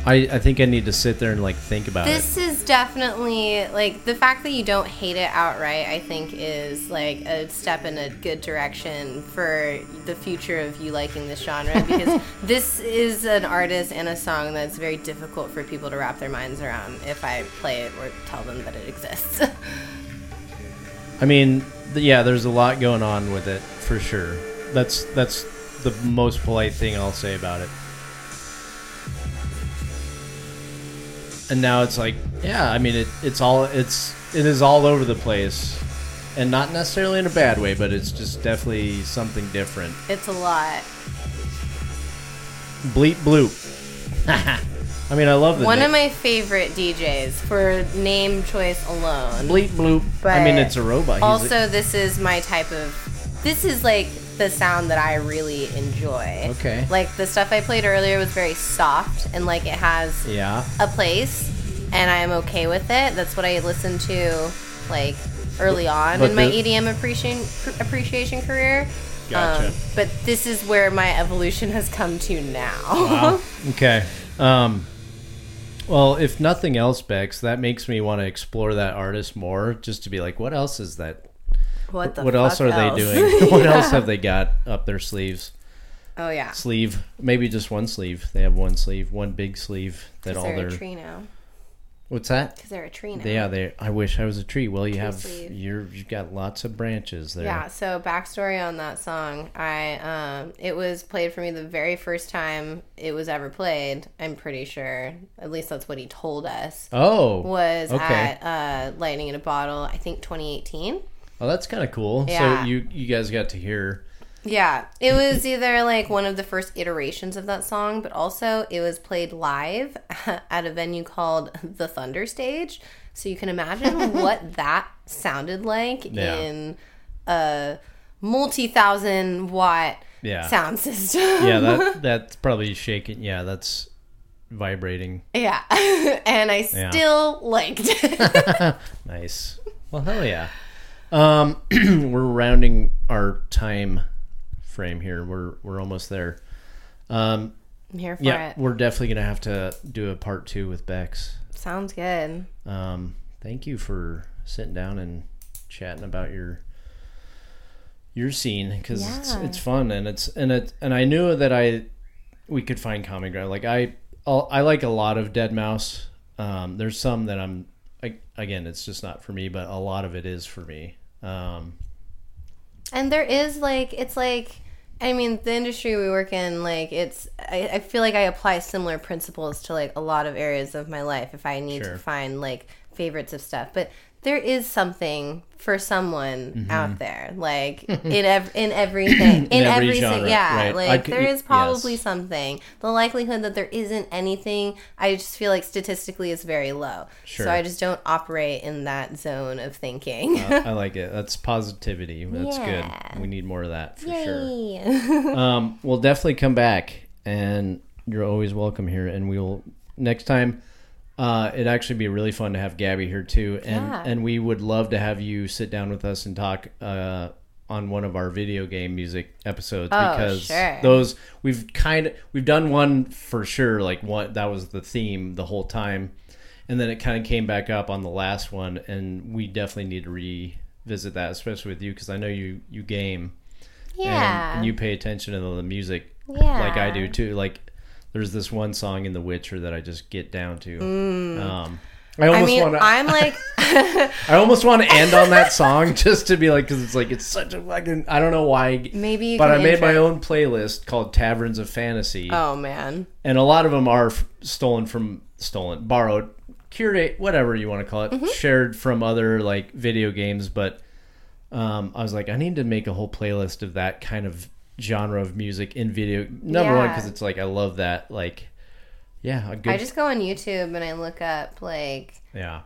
I, I think I need to sit there and like think about it. This is definitely like the fact that you don't hate it outright. I think is like a step in a good direction for the future of you liking this genre *laughs* because this is an artist and a song that's very difficult for people to wrap their minds around if I play it or tell them that it exists. *laughs* I mean, th- yeah, there's a lot going on with it for sure. That's that's the most polite thing I'll say about it. And now it's like, yeah, I mean, it it's all it's it is all over the place, and not necessarily in a bad way, but it's just definitely something different. it's a lot. Bleep bloop. *laughs* I mean, I love the One of my favorite DJs for name choice alone. bleep bloop. I mean, But it's a robot. He's a- Also, this is my type of. This is like the sound that I really enjoy. Okay. Like the stuff I played earlier was very soft and like it has yeah. a place, and I am okay with it. That's what I listened to, like early on But in my EDM appreciation appreciation career. Gotcha. Um, but this is where my evolution has come to now. Wow. *laughs* okay. Um, well, if nothing else, Bex, that makes me want to explore that artist more, just to be like, what else is that? What the what else are else? they doing? *laughs* what else have they *laughs* got up their sleeves? Oh yeah. Sleeve, maybe just one sleeve. They have one sleeve, one big sleeve that all they're their. a tree now. What's that? Because they're a tree now. Yeah, they. I wish I was a tree. Well, you have sleeve. you're you've got lots of branches there. Yeah, so backstory on that song. I um it was played for me the very first time it was ever played, I'm pretty sure. At least that's what he told us. Oh, Was okay. at uh Lightning in a Bottle, I think 2018. Oh, that's kind of cool. Yeah. So you you guys got to hear. Yeah, it was either like one of the first iterations of that song, but also it was played live *laughs* at a venue called the Thunder Stage. So you can imagine *laughs* what that sounded like Yeah. in a multi-thousand watt Yeah. sound system. Yeah, that *laughs* that's probably shaking. Yeah, that's vibrating. yeah, and I Yeah. still liked it. Nice. Well, hell yeah. Um, *clears throat* we're rounding our time frame here. We're we're almost there. Um, I'm here for yeah, it. we're definitely gonna have to do a part two with Bex. Sounds good. Um, thank you for sitting down and chatting about your your scene because it's Yeah. it's fun and it's and it and I knew that I we could find common ground. Like I I like a lot of deadmau5. Um, there's some that I'm I, again it's just not for me, but a lot of it is for me. Um, And there is like it's like I mean the industry we work in like it's I, I feel like I apply similar principles to like a lot of areas of my life if I need Sure. to find like favorites of stuff. But there is something for someone Mm-hmm. out there, like *laughs* in ev- in everything, *coughs* in, every every, genre, si- yeah, right. Like could- there is probably yes. something. The likelihood that there isn't anything, I just feel like statistically is very low. Sure. So I just don't operate in that zone of thinking. I, I *laughs* like it. That's positivity. That's Yeah. good. We need more of that for sure. Yay. *laughs* um, we'll definitely come back, and you're always welcome here. And we'll next time. Uh, it'd actually be really fun to have Gabby here too, and Yeah. and we would love to have you sit down with us and talk uh, on one of our video game music episodes Oh, because sure. those we've kind of we've done one for sure. Like one that was the theme the whole time, and then it kind of came back up on the last one, and we definitely need to revisit that, especially with you because I know you you game and- yeah. and, you pay attention to the music Yeah. like I do too. Like there's this one song in The Witcher that I just get down to. Um, I Mm. I almost mean, want to. I'm like, *laughs* *laughs* I almost want to end on that song *laughs* just to be like, because it's like it's such a fucking. I don't know why. maybe you but can I made my intro- own playlist called Taverns of Fantasy, Oh man, and a lot of them are f- stolen from stolen, borrowed, curate, whatever you want to call it, Mm-hmm. shared from other like video games. But um, I was like, I need to make a whole playlist of that kind of genre of music in video. Number one, because it's like I love that. Like, yeah, a good. I just go on YouTube and I look up like yeah,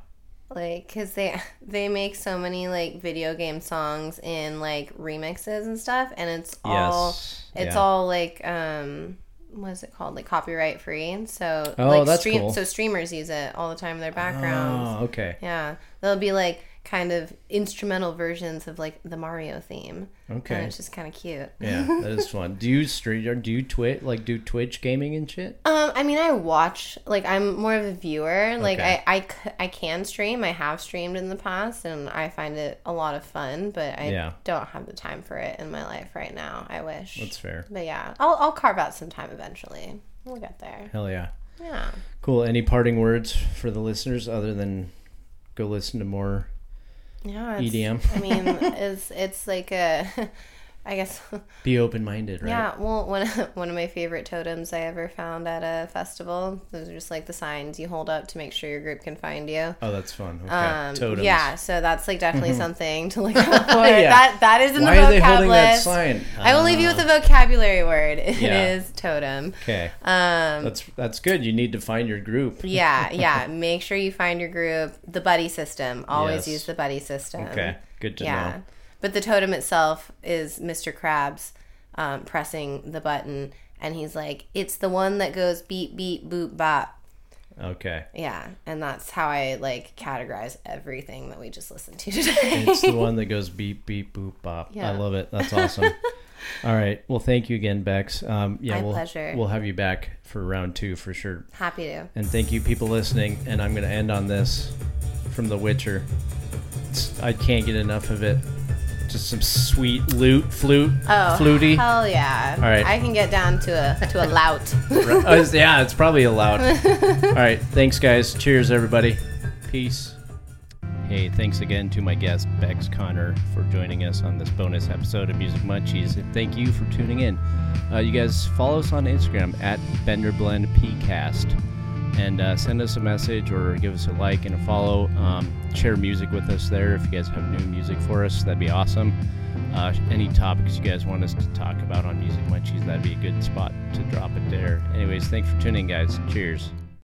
like because they *laughs* they make so many like video game songs in like remixes and stuff, and it's all yes, it's yeah. all like um what is it called? Like copyright free. So Oh, like that's stream cool. so streamers use it all the time in their backgrounds. Oh, okay. Yeah. they'll be like kind of instrumental versions of like the Mario theme. Okay. And it's just kind of cute. Yeah, that is fun. Do you stream? or Do you twit like do Twitch gaming and shit? Um, I mean, I watch. Like, I'm more of a viewer. Like, Okay. I can stream. I have streamed in the past, and I find it a lot of fun. But I Yeah. don't have the time for it in my life right now. I wish. That's fair. but yeah, I'll, I'll carve out some time eventually. We'll get there. Hell yeah. Yeah. Cool. Any parting words for the listeners other than go listen to more Yeah. It's, EDM? I mean, it's it's like a. I guess. *laughs* Be open minded, right? Yeah. Well, one *laughs* one of my favorite totems I ever found at a festival. Those are just like the signs you hold up to make sure your group can find you. Oh, that's fun. Okay. Um, Totems. Yeah, so that's like definitely something to look *laughs* out for. Yeah. That that is in Why the are they vocab holding that list. sign? I will leave you Ah, with a vocabulary word. It is Yeah. totem. Okay. Um, That's that's good. You need to find your group. yeah, yeah. Make sure you find your group. The buddy system. Always Yes. use the buddy system. Okay. Good to Yeah. know. But the totem itself is Mr. Krabs um, pressing the button, and he's like, "It's the one that goes beep beep boop bop." Okay. Yeah, and that's how I like categorize everything that we just listened to *laughs* today. It's the one that goes beep beep boop bop. Yeah. I love it. That's *laughs* awesome. All right. Well, thank you again, Bex. Um, yeah, My we'll pleasure. we'll have you back for round two for sure. Happy to. And thank you, people listening. And I'm going to end on this from The Witcher. It's, I can't get enough of it. Just some sweet lute, flute, Oh, fluty. hell yeah! All right. I can get down to a to a lout. Oh, yeah, it's probably a lout. *laughs* All right. Thanks, guys. Cheers, everybody. Peace. Hey, thanks again to my guest, Bex Conner, for joining us on this bonus episode of Music Munchies. And thank you for tuning in. Uh, you guys follow us on Instagram at BenderBlendPcast and uh, send us a message or give us a like and a follow. Um, share music with us there if you guys have new music for us. That'd be awesome. Uh, any topics you guys want us to talk about on Music Munchies, that'd be a good spot to drop it there. Anyways, thanks for tuning in, guys. Cheers.